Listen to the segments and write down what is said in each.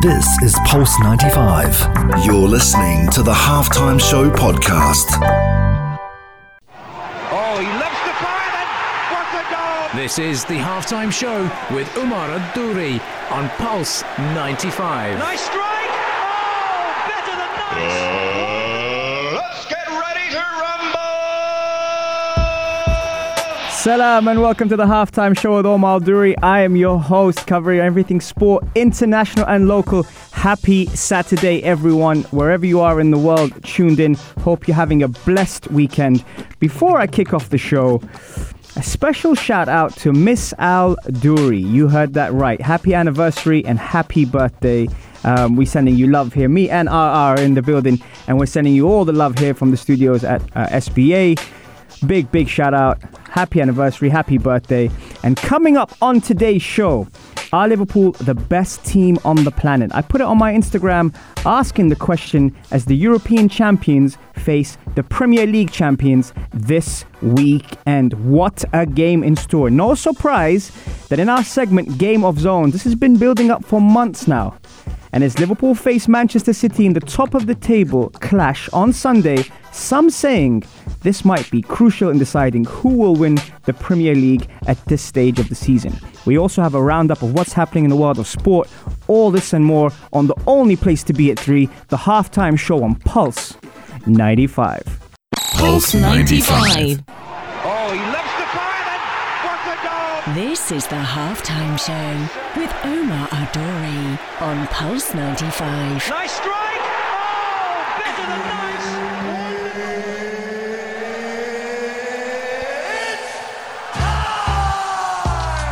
This is Pulse 95. You're listening to the Halftime Show podcast. Oh, he lifts the fire and what a goal! This is the halftime show with Umar Adouri on Pulse 95. Nice strike! Oh, better than nice! Salam and welcome to the halftime show with Omar Duri. I am your host, covering everything sport, international and local. Happy Saturday, everyone, wherever you are in the world, tuned in. Hope you're having a blessed weekend. Before I kick off the show, a special shout out to Miss Al Duri. You heard that right. Happy anniversary and happy birthday. Um, we're sending you love here. Me and RR are in the building, and we're sending you all the love here from the studios at uh, SBA. Big, big shout out. Happy anniversary, happy birthday. And coming up on today's show, are Liverpool the best team on the planet? I put it on my Instagram asking the question as the European champions face the Premier League champions this weekend. What a game in store. No surprise that in our segment Game of Zones, this has been building up for months now. And as Liverpool face Manchester City in the top of the table clash on Sunday, some saying this might be crucial in deciding who will win the Premier League at this stage of the season. We also have a roundup of what's happening in the world of sport, all this and more on the only place to be at 3, the halftime show on Pulse 95. Pulse 95. Oh, he lifts the fire and what a goal! This is the halftime show with Omar Adori on Pulse 95. Nice strike! Oh, better than nice!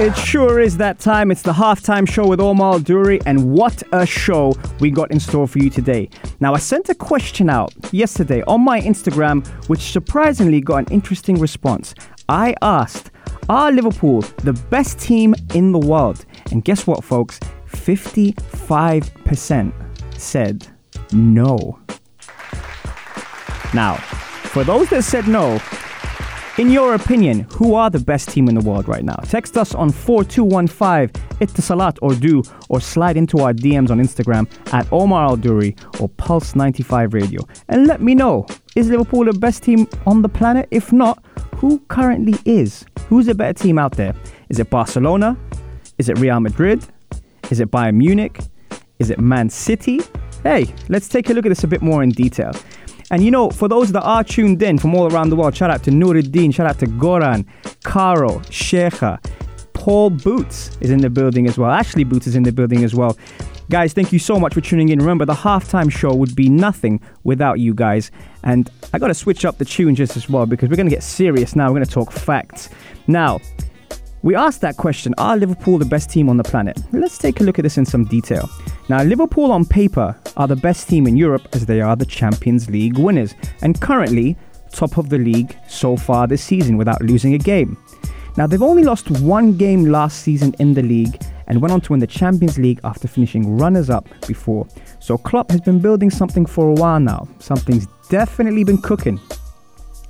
It sure is that time. It's the halftime show with Omar Duri, and what a show we got in store for you today. Now, I sent a question out yesterday on my Instagram, which surprisingly got an interesting response. I asked, Are Liverpool the best team in the world? And guess what, folks? 55% said no. Now, for those that said no, in your opinion, who are the best team in the world right now? Text us on 4215 Etisalat or du or slide into our DMs on Instagram at Omar Al Duri or Pulse 95 Radio and let me know is Liverpool the best team on the planet? If not, who currently is? Who's the better team out there? Is it Barcelona? Is it Real Madrid? Is it Bayern Munich? Is it Man City? Hey, let's take a look at this a bit more in detail. And you know, for those that are tuned in from all around the world, shout out to Nuruddin, shout out to Goran, Caro, Sheikha, Paul Boots is in the building as well. Ashley Boots is in the building as well. Guys, thank you so much for tuning in. Remember, the halftime show would be nothing without you guys. And I got to switch up the tune just as well because we're going to get serious now. We're going to talk facts. Now, we asked that question Are Liverpool the best team on the planet? Let's take a look at this in some detail. Now, Liverpool on paper are the best team in Europe as they are the Champions League winners and currently top of the league so far this season without losing a game. Now, they've only lost one game last season in the league and went on to win the Champions League after finishing runners up before. So, Klopp has been building something for a while now. Something's definitely been cooking.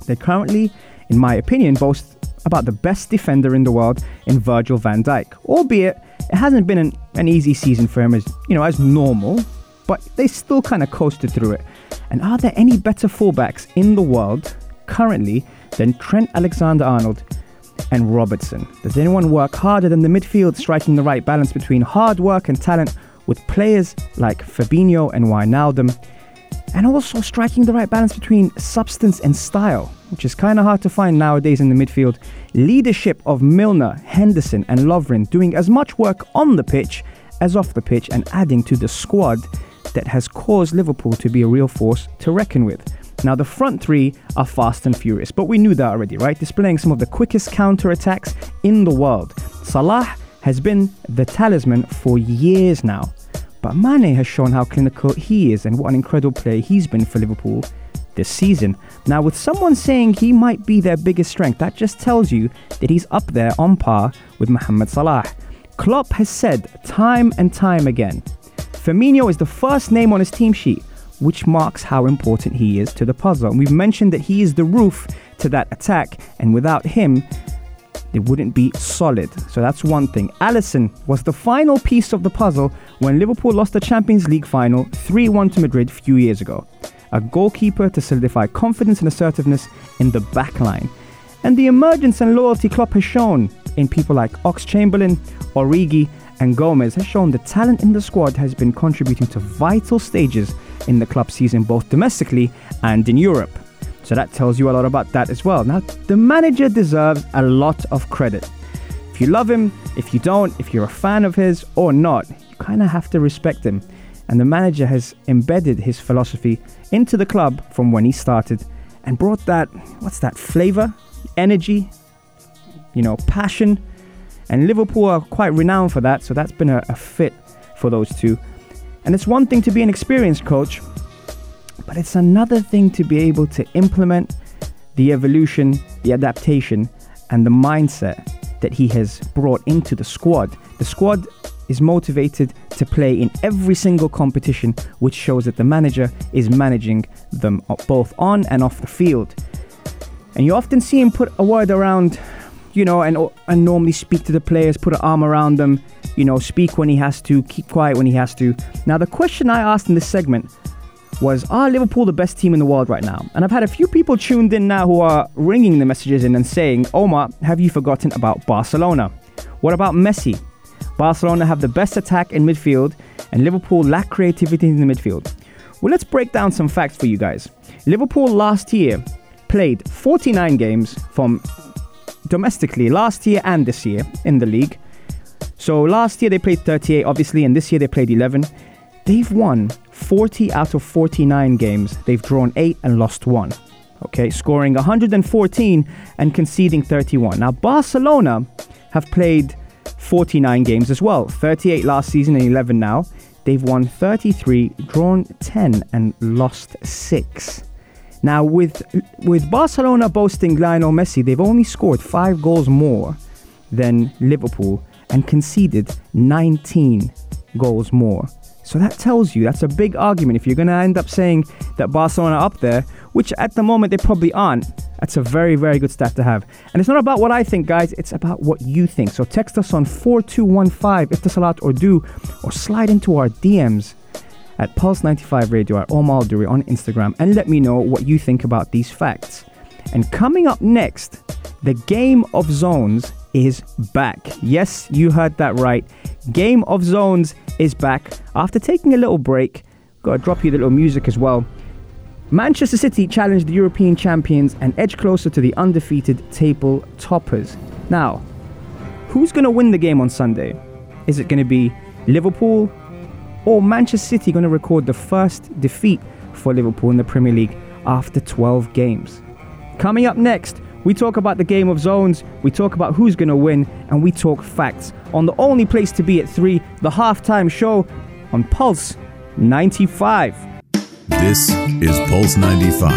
They currently, in my opinion, boast about the best defender in the world in Virgil van Dijk. Albeit it hasn't been an, an easy season for him as you know as normal, but they still kind of coasted through it. And are there any better fullbacks in the world currently than Trent Alexander-Arnold and Robertson? Does anyone work harder than the midfield, striking the right balance between hard work and talent with players like Fabinho and Wijnaldum? And also striking the right balance between substance and style, which is kind of hard to find nowadays in the midfield. Leadership of Milner, Henderson, and Lovren doing as much work on the pitch as off the pitch and adding to the squad that has caused Liverpool to be a real force to reckon with. Now, the front three are fast and furious, but we knew that already, right? Displaying some of the quickest counter attacks in the world. Salah has been the talisman for years now. But Mane has shown how clinical he is and what an incredible player he's been for Liverpool this season. Now, with someone saying he might be their biggest strength, that just tells you that he's up there on par with Mohamed Salah. Klopp has said time and time again Firmino is the first name on his team sheet, which marks how important he is to the puzzle. And we've mentioned that he is the roof to that attack, and without him, they wouldn't be solid. So that's one thing. Alisson was the final piece of the puzzle when Liverpool lost the Champions League final 3 1 to Madrid a few years ago. A goalkeeper to solidify confidence and assertiveness in the back line. And the emergence and loyalty Klopp has shown in people like Ox Chamberlain, Origi, and Gomez has shown the talent in the squad has been contributing to vital stages in the club season, both domestically and in Europe. So that tells you a lot about that as well. Now, the manager deserves a lot of credit. If you love him, if you don't, if you're a fan of his or not, kind of have to respect him. And the manager has embedded his philosophy into the club from when he started and brought that, what's that, flavor, energy, you know, passion. And Liverpool are quite renowned for that, so that's been a, a fit for those two. And it's one thing to be an experienced coach, but it's another thing to be able to implement the evolution, the adaptation, and the mindset that he has brought into the squad. The squad is motivated to play in every single competition, which shows that the manager is managing them both on and off the field. And you often see him put a word around, you know, and, and normally speak to the players, put an arm around them, you know, speak when he has to, keep quiet when he has to. Now, the question I asked in this segment was Are Liverpool the best team in the world right now? And I've had a few people tuned in now who are ringing the messages in and saying, Omar, have you forgotten about Barcelona? What about Messi? Barcelona have the best attack in midfield, and Liverpool lack creativity in the midfield. Well, let's break down some facts for you guys. Liverpool last year played 49 games from domestically last year and this year in the league. So last year they played 38, obviously, and this year they played 11. They've won 40 out of 49 games. They've drawn 8 and lost 1. Okay, scoring 114 and conceding 31. Now, Barcelona have played 49 games as well 38 last season and 11 now. They've won 33, drawn 10, and lost 6. Now, with, with Barcelona boasting Lionel Messi, they've only scored 5 goals more than Liverpool and conceded 19 goals more. So that tells you that's a big argument. If you're going to end up saying that Barcelona are up there, which at the moment they probably aren't, that's a very, very good stat to have. And it's not about what I think, guys, it's about what you think. So text us on 4215 Etisalat or du, or slide into our DMs at Pulse95 Radio at Omar Duri on Instagram and let me know what you think about these facts. And coming up next, the Game of Zones is back. Yes, you heard that right. Game of Zones is back. After taking a little break, gotta drop you the little music as well. Manchester City challenged the European champions and edge closer to the undefeated table toppers. Now, who's gonna win the game on Sunday? Is it gonna be Liverpool or Manchester City gonna record the first defeat for Liverpool in the Premier League after 12 games? Coming up next, we talk about the game of zones, we talk about who's going to win, and we talk facts on the only place to be at 3, the halftime show on Pulse 95. This is Pulse 95.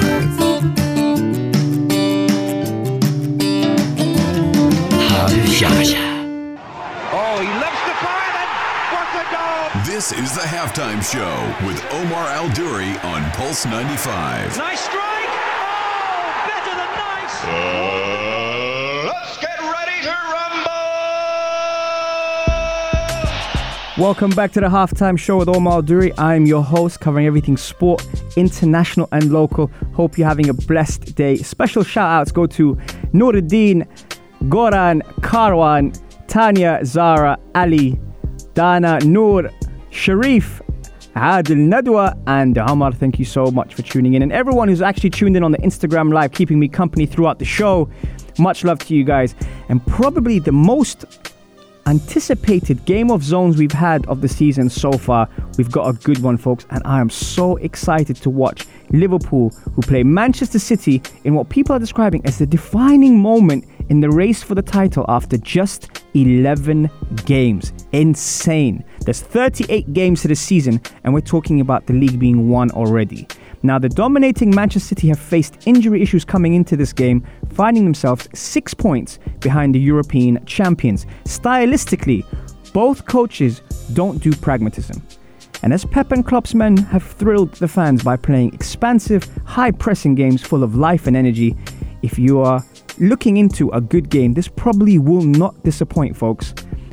Oh, he lifts the fire and what a goal! This is the halftime show with Omar Al Duri on Pulse 95. Nice strike! Oh, better than nice! Let's Welcome back to the halftime show with Omar Duri. I'm your host, covering everything sport, international and local. Hope you're having a blessed day. Special shout outs go to Nuruddin, Goran, Karwan, Tanya, Zara, Ali, Dana, Noor, Sharif, Adil Nadwa, and Amar. Thank you so much for tuning in. And everyone who's actually tuned in on the Instagram live, keeping me company throughout the show. Much love to you guys. And probably the most anticipated game of zones we've had of the season so far. We've got a good one, folks, and I am so excited to watch Liverpool, who play Manchester City in what people are describing as the defining moment in the race for the title after just 11 games. Insane. There's 38 games to the season, and we're talking about the league being won already. Now, the dominating Manchester City have faced injury issues coming into this game, finding themselves six points behind the European champions. Stylistically, both coaches don't do pragmatism. And as Pep and Klopp's men have thrilled the fans by playing expansive, high pressing games full of life and energy, if you are looking into a good game, this probably will not disappoint, folks.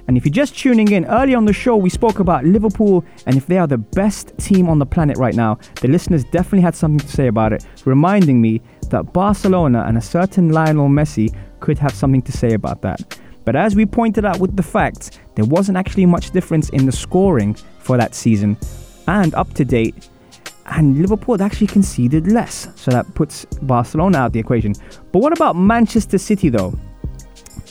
And if you're just tuning in, earlier on the show, we spoke about Liverpool and if they are the best team on the planet right now. The listeners definitely had something to say about it, reminding me that Barcelona and a certain Lionel Messi could have something to say about that. But as we pointed out with the facts, there wasn't actually much difference in the scoring for that season. And up to date, and Liverpool actually conceded less. So that puts Barcelona out of the equation. But what about Manchester City though?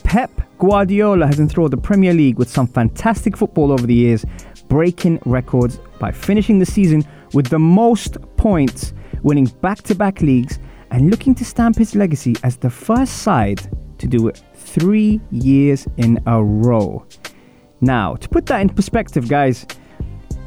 Pep Guardiola has enthralled the Premier League with some fantastic football over the years, breaking records by finishing the season with the most points, winning back to back leagues, and looking to stamp his legacy as the first side to do it three years in a row. Now, to put that in perspective, guys,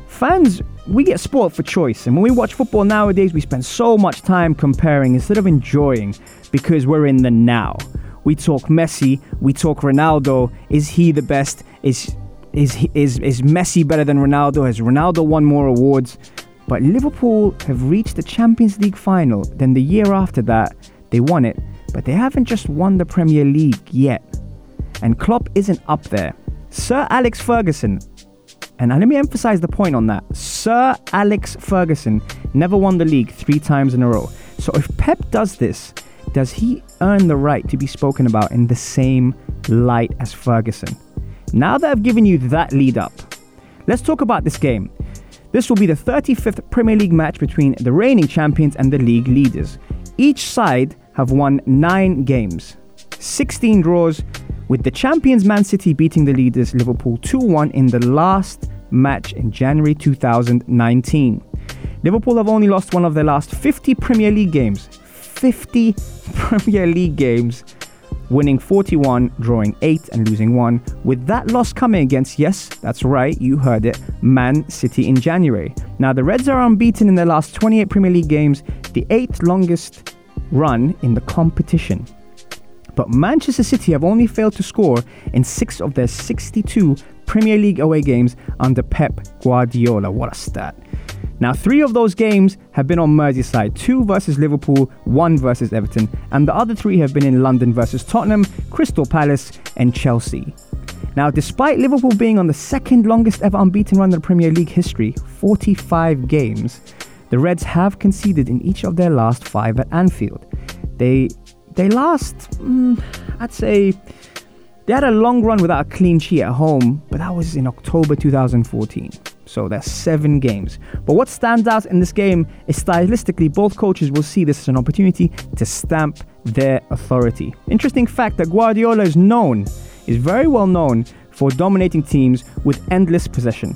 fans, we get spoiled for choice. And when we watch football nowadays, we spend so much time comparing instead of enjoying because we're in the now. We talk Messi, we talk Ronaldo. Is he the best? Is is is is Messi better than Ronaldo? Has Ronaldo won more awards? But Liverpool have reached the Champions League final. Then the year after that, they won it, but they haven't just won the Premier League yet. And Klopp isn't up there. Sir Alex Ferguson, and let me emphasize the point on that. Sir Alex Ferguson never won the league three times in a row. So if Pep does this, does he earn the right to be spoken about in the same light as Ferguson? Now that I've given you that lead up, let's talk about this game. This will be the 35th Premier League match between the reigning champions and the league leaders. Each side have won 9 games, 16 draws, with the champions Man City beating the leaders Liverpool 2 1 in the last match in January 2019. Liverpool have only lost one of their last 50 Premier League games. 50 Premier League games, winning 41, drawing 8, and losing 1. With that loss coming against, yes, that's right, you heard it, Man City in January. Now, the Reds are unbeaten in their last 28 Premier League games, the eighth longest run in the competition. But Manchester City have only failed to score in six of their 62 Premier League away games under Pep Guardiola. What a stat. Now, three of those games have been on Merseyside two versus Liverpool, one versus Everton, and the other three have been in London versus Tottenham, Crystal Palace, and Chelsea. Now, despite Liverpool being on the second longest ever unbeaten run in the Premier League history, 45 games, the Reds have conceded in each of their last five at Anfield. They they last, mm, I'd say, they had a long run without a clean sheet at home, but that was in October 2014. So that's seven games. But what stands out in this game is stylistically, both coaches will see this as an opportunity to stamp their authority. Interesting fact that Guardiola is known, is very well known for dominating teams with endless possession.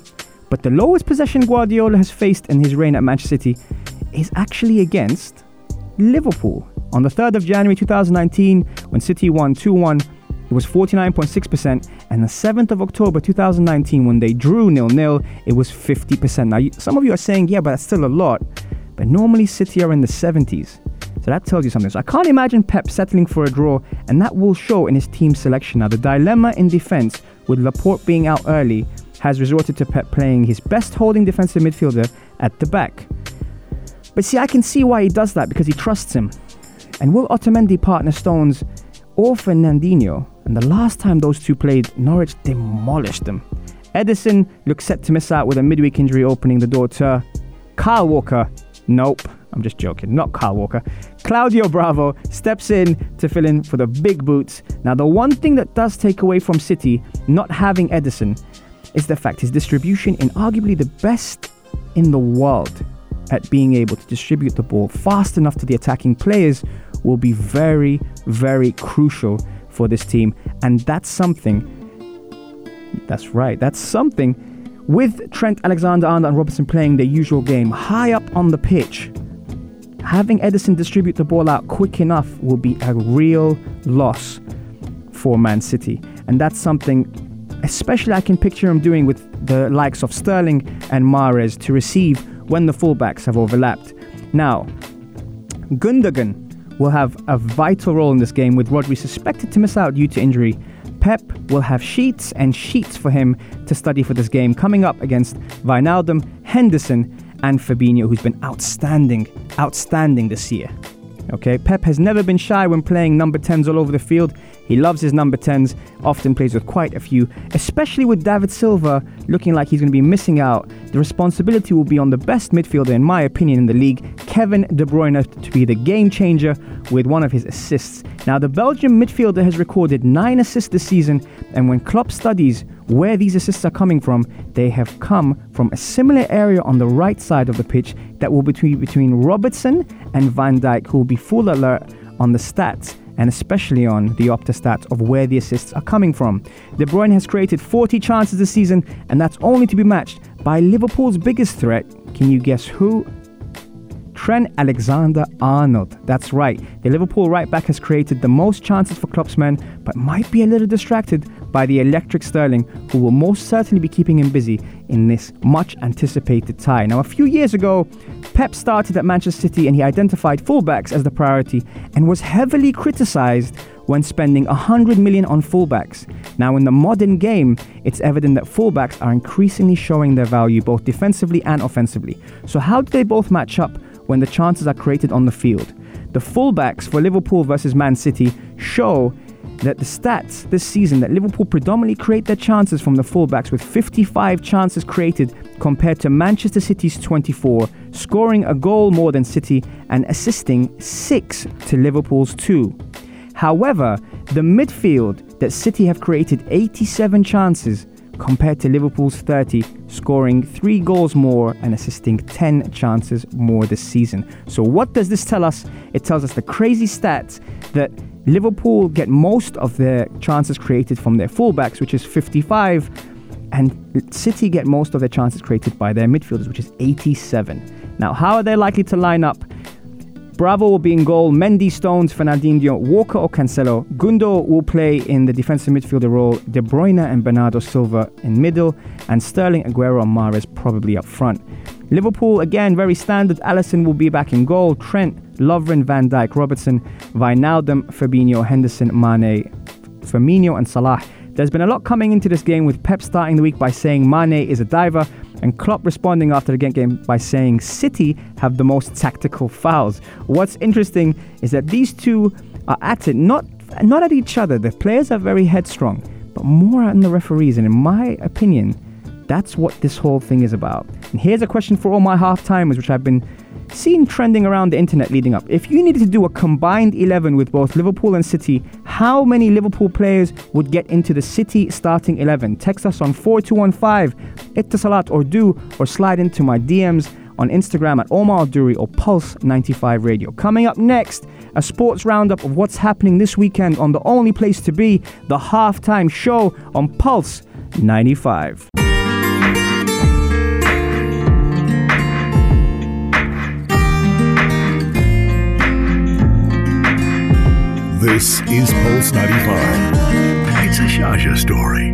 But the lowest possession Guardiola has faced in his reign at Manchester City is actually against Liverpool. On the 3rd of January 2019, when City won 2 1, it was 49.6%, and the 7th of October 2019, when they drew nil nil, it was 50%. Now, some of you are saying, yeah, but that's still a lot. But normally City are in the 70s. So that tells you something. So I can't imagine Pep settling for a draw, and that will show in his team selection. Now, the dilemma in defense, with Laporte being out early, has resorted to Pep playing his best holding defensive midfielder at the back. But see, I can see why he does that because he trusts him. And will Otamendi partner Stones or Fernandinho? And the last time those two played, Norwich demolished them. Ederson looks set to miss out with a midweek injury opening the door to Kyle Walker. Nope, I'm just joking, not Kyle Walker. Claudio Bravo steps in to fill in for the big boots. Now, the one thing that does take away from City not having Ederson is the fact his distribution in arguably the best in the world at being able to distribute the ball fast enough to the attacking players will be very, very crucial for this team. And that's something, that's right, that's something with Trent Alexander Arnold and Robertson playing their usual game high up on the pitch. Having Ederson distribute the ball out quick enough will be a real loss for Man City. And that's something, especially I can picture him doing with the likes of Sterling and Mahrez to receive when the fullbacks have overlapped. Now, Gundogan will have a vital role in this game with Rodri suspected to miss out due to injury. Pep will have sheets and sheets for him to study for this game coming up against Wijnaldum, Henderson, and Fabinho, who's been outstanding, outstanding this year. Okay, Pep has never been shy when playing number 10s all over the field. He loves his number 10s, often plays with quite a few, especially with David Silva looking like he's going to be missing out. The responsibility will be on the best midfielder, in my opinion, in the league, Kevin De Bruyne, to be the game changer with one of his assists. Now, the Belgian midfielder has recorded nine assists this season, and when Klopp studies where these assists are coming from, they have come from a similar area on the right side of the pitch that will be between, between Robertson and Van Dijk, who will be full alert on the stats and especially on the Opta stats of where the assists are coming from. De Bruyne has created 40 chances this season, and that's only to be matched by Liverpool's biggest threat. Can you guess who? Trent Alexander Arnold. That's right. The Liverpool right back has created the most chances for Klopp's men, but might be a little distracted by the electric Sterling, who will most certainly be keeping him busy in this much anticipated tie. Now, a few years ago, Pep started at Manchester City and he identified fullbacks as the priority and was heavily criticized when spending 100 million on fullbacks. Now, in the modern game, it's evident that fullbacks are increasingly showing their value both defensively and offensively. So, how do they both match up when the chances are created on the field? The fullbacks for Liverpool versus Man City show that the stats this season that Liverpool predominantly create their chances from the fullbacks with 55 chances created compared to Manchester City's 24, scoring a goal more than City and assisting 6 to Liverpool's 2. However, the midfield that City have created 87 chances compared to Liverpool's 30, scoring 3 goals more and assisting 10 chances more this season. So what does this tell us? It tells us the crazy stats that Liverpool get most of their chances created from their fullbacks, which is 55, and City get most of their chances created by their midfielders, which is 87. Now, how are they likely to line up? Bravo will be in goal, Mendy, Stones, Fernandinho, Walker or Cancelo. Gundo will play in the defensive midfielder role, De Bruyne and Bernardo Silva in middle, and Sterling, Aguero and Mahrez probably up front. Liverpool, again, very standard. Alisson will be back in goal. Trent, Lovren, Van Dijk, Robertson, Wijnaldum, Fabinho, Henderson, Mane, Firmino and Salah. There's been a lot coming into this game with Pep starting the week by saying Mane is a diver and Klopp responding after the game by saying City have the most tactical fouls. What's interesting is that these two are at it, not not at each other. The players are very headstrong, but more on the referees. And in my opinion, that's what this whole thing is about. And here's a question for all my half timers, which I've been seen trending around the internet leading up. If you needed to do a combined 11 with both Liverpool and City, how many Liverpool players would get into the City starting 11? Text us on 4215, Etisalat or du, or slide into my DMs on Instagram at Omar Duri or Pulse 95 Radio. Coming up next, a sports roundup of what's happening this weekend on the only place to be, the halftime show on Pulse 95. This is Pulse 95. It's a Shasha story.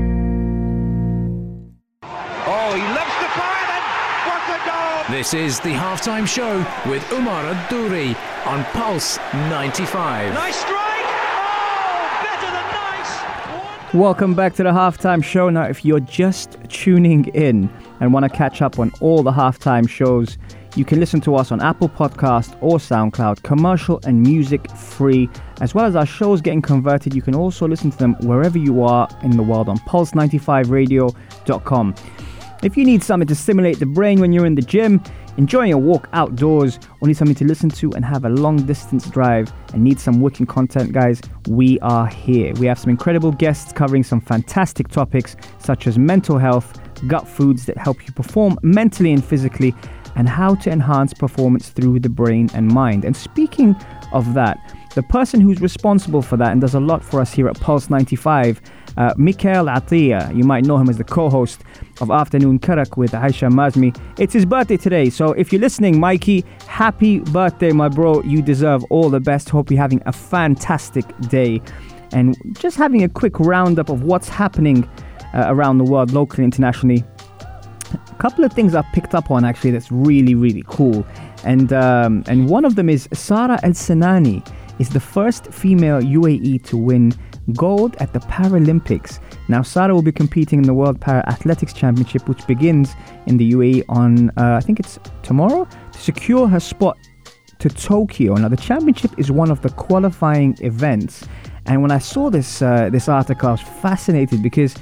Oh, he lifts the fire and what a goal! This is the halftime show with Umar Adouri on Pulse 95. Nice strike! Oh, better than nice! Welcome back to the halftime show. Now, if you're just tuning in and want to catch up on all the halftime shows, you can listen to us on Apple Podcast or SoundCloud, commercial and music free, as well as our shows getting converted. You can also listen to them wherever you are in the world on pulse95radio.com. If you need something to stimulate the brain when you're in the gym, enjoying a walk outdoors, or need something to listen to and have a long distance drive and need some wicked content, guys, we are here. We have some incredible guests covering some fantastic topics such as mental health, gut foods that help you perform mentally and physically, and how to enhance performance through the brain and mind. And speaking of that, the person who's responsible for that and does a lot for us here at Pulse 95, uh, Mikhail Atiya, you might know him as the co host of Afternoon Karak with Aisha Mazmi. It's his birthday today, so if you're listening, Mikey, happy birthday, my bro. You deserve all the best. Hope you're having a fantastic day. And just having a quick roundup of what's happening uh, around the world, locally, internationally a couple of things I picked up on actually that's really really cool, and um, and one of them is Sara El Senani is the first female UAE to win gold at the Paralympics. Now Sara will be competing in the World Para Athletics Championship, which begins in the UAE on uh, I think it's tomorrow to secure her spot to Tokyo. Now, the championship is one of the qualifying events, and when I saw this uh, this article, I was fascinated because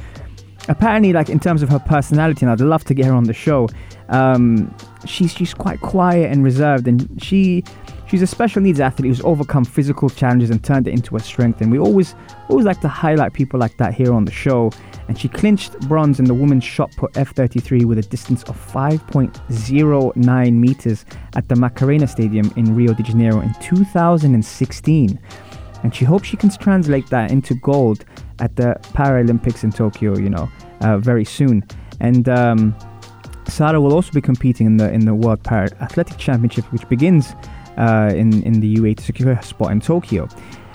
apparently, like in terms of her personality, and I'd love to get her on the show. Um, she's she's quite quiet and reserved, and she she's a special needs athlete who's overcome physical challenges and turned it into a strength. And we always always like to highlight people like that here on the show. And she clinched bronze in the women's shot put F33 with a distance of 5.09 meters at the Macarena Stadium in Rio de Janeiro in 2016. And she hopes she can translate that into gold at the Paralympics in Tokyo, you know, uh, very soon. And um, Sarah will also be competing in the in the World Para Athletic Championship, which begins uh, in in the UAE to secure spot in Tokyo.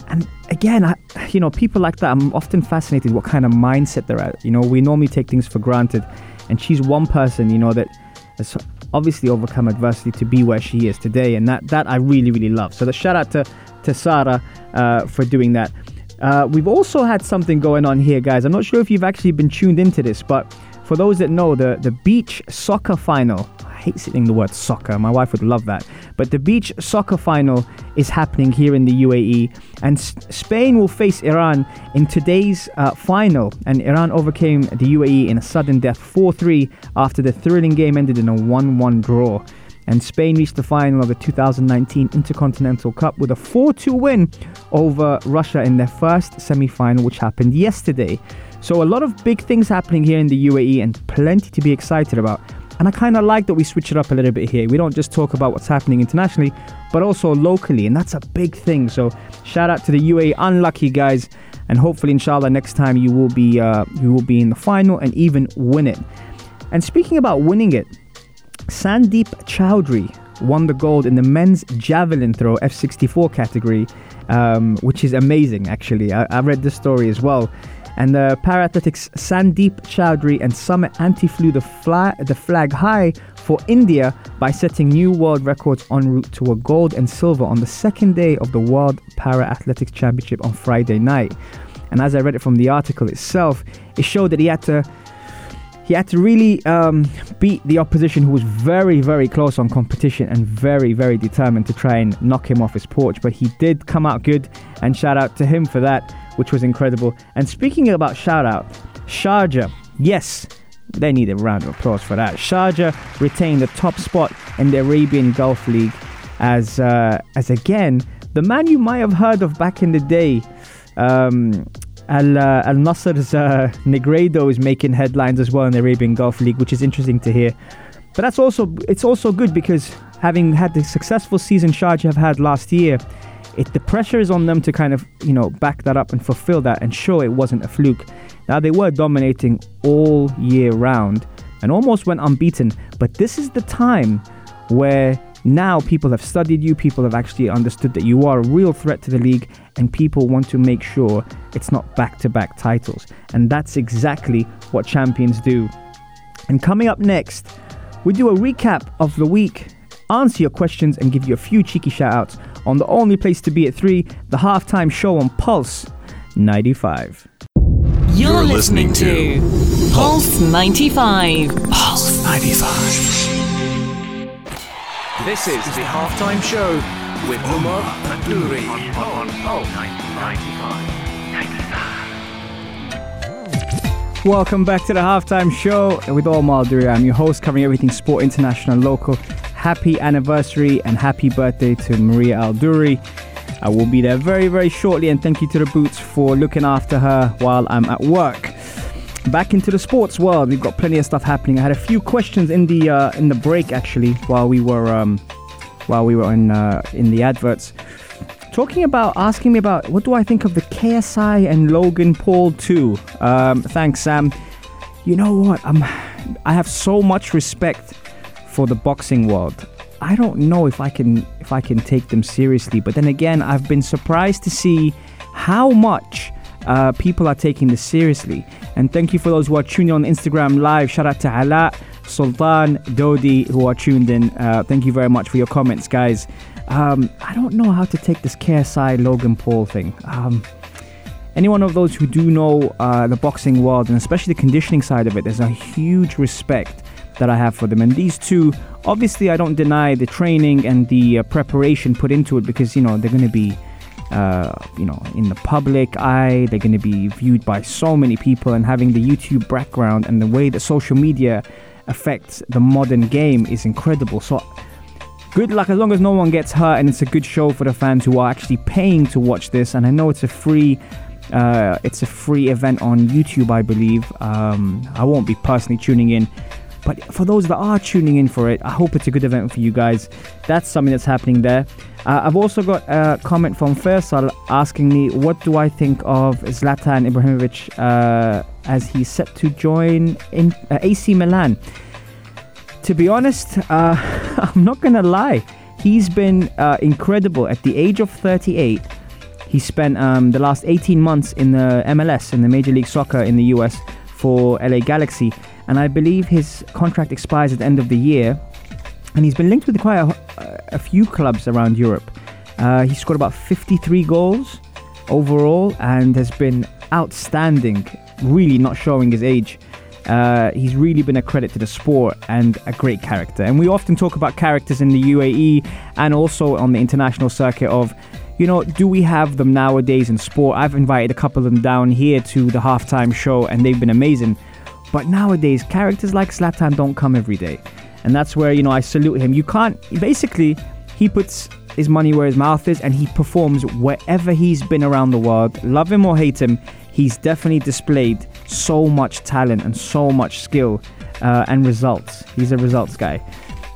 And again, I, you know, people like that, I'm often fascinated what kind of mindset they're at. You know, we normally take things for granted, and she's one person, you know, that has obviously overcome adversity to be where she is today, and that that I really really love. So the shout out to to Sarah uh, for doing that. Uh, we've also had something going on here, guys. I'm not sure if you've actually been tuned into this, but for those that know, the the beach soccer final hate saying the word soccer. My wife would love that. But the beach soccer final is happening here in the UAE, and S- Spain will face Iran in today's uh, final. And Iran overcame the UAE in a sudden death 4 3 after the thrilling game ended in a 1 1 draw. And Spain reached the final of the 2019 Intercontinental Cup with a 4 2 win over Russia in their first semi final, which happened yesterday. So, a lot of big things happening here in the UAE and plenty to be excited about. And I kind of like that we switch it up a little bit here. We don't just talk about what's happening internationally, but also locally, and that's a big thing. So shout out to the UAE unlucky guys, and hopefully, inshallah, next time you will be uh, you will be in the final and even win it. And speaking about winning it, Sandeep Chowdhury won the gold in the men's javelin throw F64 category, um, which is amazing. Actually, I, I read the story as well. And the parathletics Sandeep Chowdhury and Sumit Antil flew the, flag, the flag high for India by setting new world records en route to a gold and silver on the second day of the World Para Athletics Championship on Friday night. And as I read it from the article itself, it showed that he had to he had to really um, beat the opposition who was very, very close on competition and very, very determined to try and knock him off his porch. But he did come out good, and shout out to him for that, which was incredible. And speaking about shout out, Sharjah, yes, they need a round of applause for that. Sharjah retained the top spot in the Arabian Gulf League as, uh, as again, the man you might have heard of back in the day. Um, Al uh, Al Nasser's uh, Negredo is making headlines as well in the Arabian Gulf League, which is interesting to hear. But that's also it's also good because having had the successful season Sharjah have had last year, it the pressure is on them to kind of you know back that up and fulfill that and show it wasn't a fluke. Now they were dominating all year round and almost went unbeaten, but this is the time where now people have studied you, people have actually understood that you are a real threat to the league, and people want to make sure it's not back to back titles. And that's exactly what champions do. And coming up next, we do a recap of the week, answer your questions, and give you a few cheeky shout outs on the only place to be at 3, the halftime show on Pulse 95. You're, You're listening, listening, to Pulse 95. Pulse 95. This is the halftime show with Umar Adouri on Pulse 95. Welcome back to the halftime show with Omar Adouri. I'm your host, covering everything sport, international, local. Happy anniversary and happy birthday to Maria Aldouri. I will be there very, very shortly, and thank you to the Boots for looking after her while I'm at work. Back into the sports world, we've got plenty of stuff happening. I had a few questions in the uh, in the break actually while we were um, while we were in uh, in the adverts, talking about asking me about what do I think of the KSI and Logan Paul too. Um, thanks, Sam. You know what? I'm I have so much respect for the boxing world. I don't know if I can if I can take them seriously, but then again, I've been surprised to see how much uh, people are taking this seriously. And thank you for those who are tuning on Instagram live. Shout out to Ala, Sultan, Dodi, who are tuned in. Uh, thank you very much for your comments, guys. Um, I don't know how to take this KSI Logan Paul thing. Um, any one of those who do know uh, the boxing world and especially the conditioning side of it, there's a huge respect that I have for them. And these two, obviously, I don't deny the training and the uh, preparation put into it because, you know, they're going to be. Uh, you know, in the public eye, they're going to be viewed by so many people, and having the YouTube background and the way that social media affects the modern game is incredible. So, good luck as long as no one gets hurt, and it's a good show for the fans who are actually paying to watch this. And I know it's a free uh, it's a free event on YouTube, I believe. Um, I won't be personally tuning in, but for those that are tuning in for it, I hope it's a good event for you guys. That's something that's happening there. Uh, I've also got a comment from Faisal asking me, what do I think of Zlatan Ibrahimovic uh, as he's set to join in uh, AC Milan? To be honest, uh, I'm not gonna lie. He's been uh, incredible at the age of 38 he spent um, the last 18 months in the MLS, in the Major League Soccer in the US for LA Galaxy. And I believe his contract expires at the end of the year. And he's been linked with quite a, a few clubs around Europe. Uh, he scored about 53 goals overall and has been outstanding, really not showing his age. Uh, he's really been a credit to the sport and a great character. And we often talk about characters in the UAE and also on the international circuit of you know, do we have them nowadays in sport? I've invited a couple of them down here to the halftime show and they've been amazing. But nowadays, characters like Zlatan don't come every day. And that's where, you know, I salute him. You can't, basically, he puts his money where his mouth is and he performs wherever he's been around the world. Love him or hate him, he's definitely displayed so much talent and so much skill uh, and results. He's a results guy.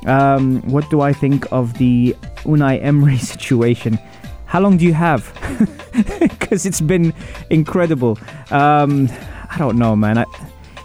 Um, what do I think of the Unai Emery situation? How long do you have? Because it's been incredible. Um, I don't know, man. I,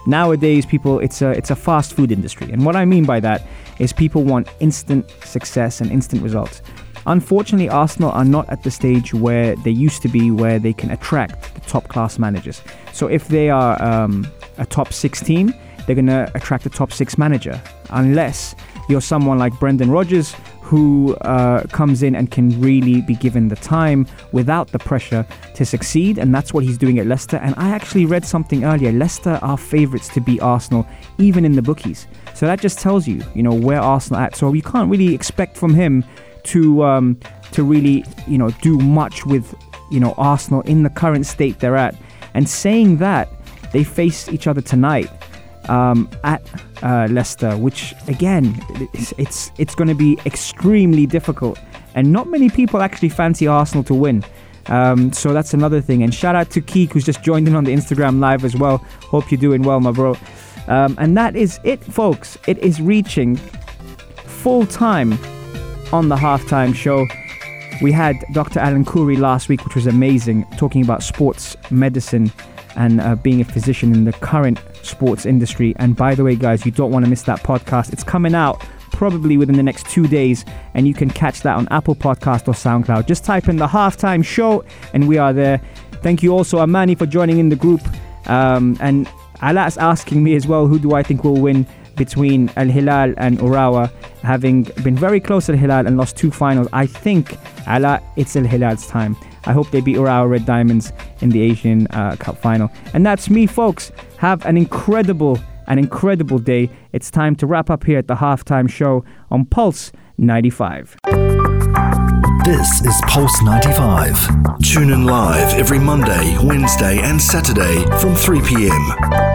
nowadays, people, it's a it's a fast food industry, and what I mean by that is people want instant success and instant results. Unfortunately, Arsenal are not at the stage where they used to be, where they can attract the top class managers. So if they are um, a top six team, they're going to attract a top six manager, unless you're someone like Brendan Rodgers who uh, comes in and can really be given the time without the pressure to succeed. And that's what he's doing at Leicester. And I actually read something earlier Leicester are favourites to beat Arsenal, even in the bookies. So that just tells you, you know, where Arsenal at. So you can't really expect from him to um, to really, you know, do much with, you know, Arsenal in the current state they're at. And saying that, they face each other tonight um, at uh, Leicester, which again, it's it's, it's going to be extremely difficult, and not many people actually fancy Arsenal to win. Um, so that's another thing. And shout out to Keek who's just joined in on the Instagram live as well. Hope you're doing well, my bro. Um, and that is it, folks. It is reaching full time on the halftime show. We had Dr. Alan Khoury last week, which was amazing, talking about sports medicine and uh, being a physician in the current sports industry. And by the way, guys, you don't want to miss that podcast. It's coming out probably within the next two days, and you can catch that on Apple Podcast or SoundCloud. Just type in the halftime show, and we are there. Thank you also, Amani, for joining in the group. Um, and Ala's asking me as well, who do I think will win between Al Hilal and Urawa, having been very close to Al Hilal and lost two finals. I think Ala, it's Al Hilal's time. I hope they beat Urawa Red Diamonds in the Asian uh, Cup final. And that's me, folks. Have an incredible, an incredible day. It's time to wrap up here at the halftime show on Pulse 95. This is Pulse 95. Tune in live every Monday, Wednesday, and Saturday from 3 p.m.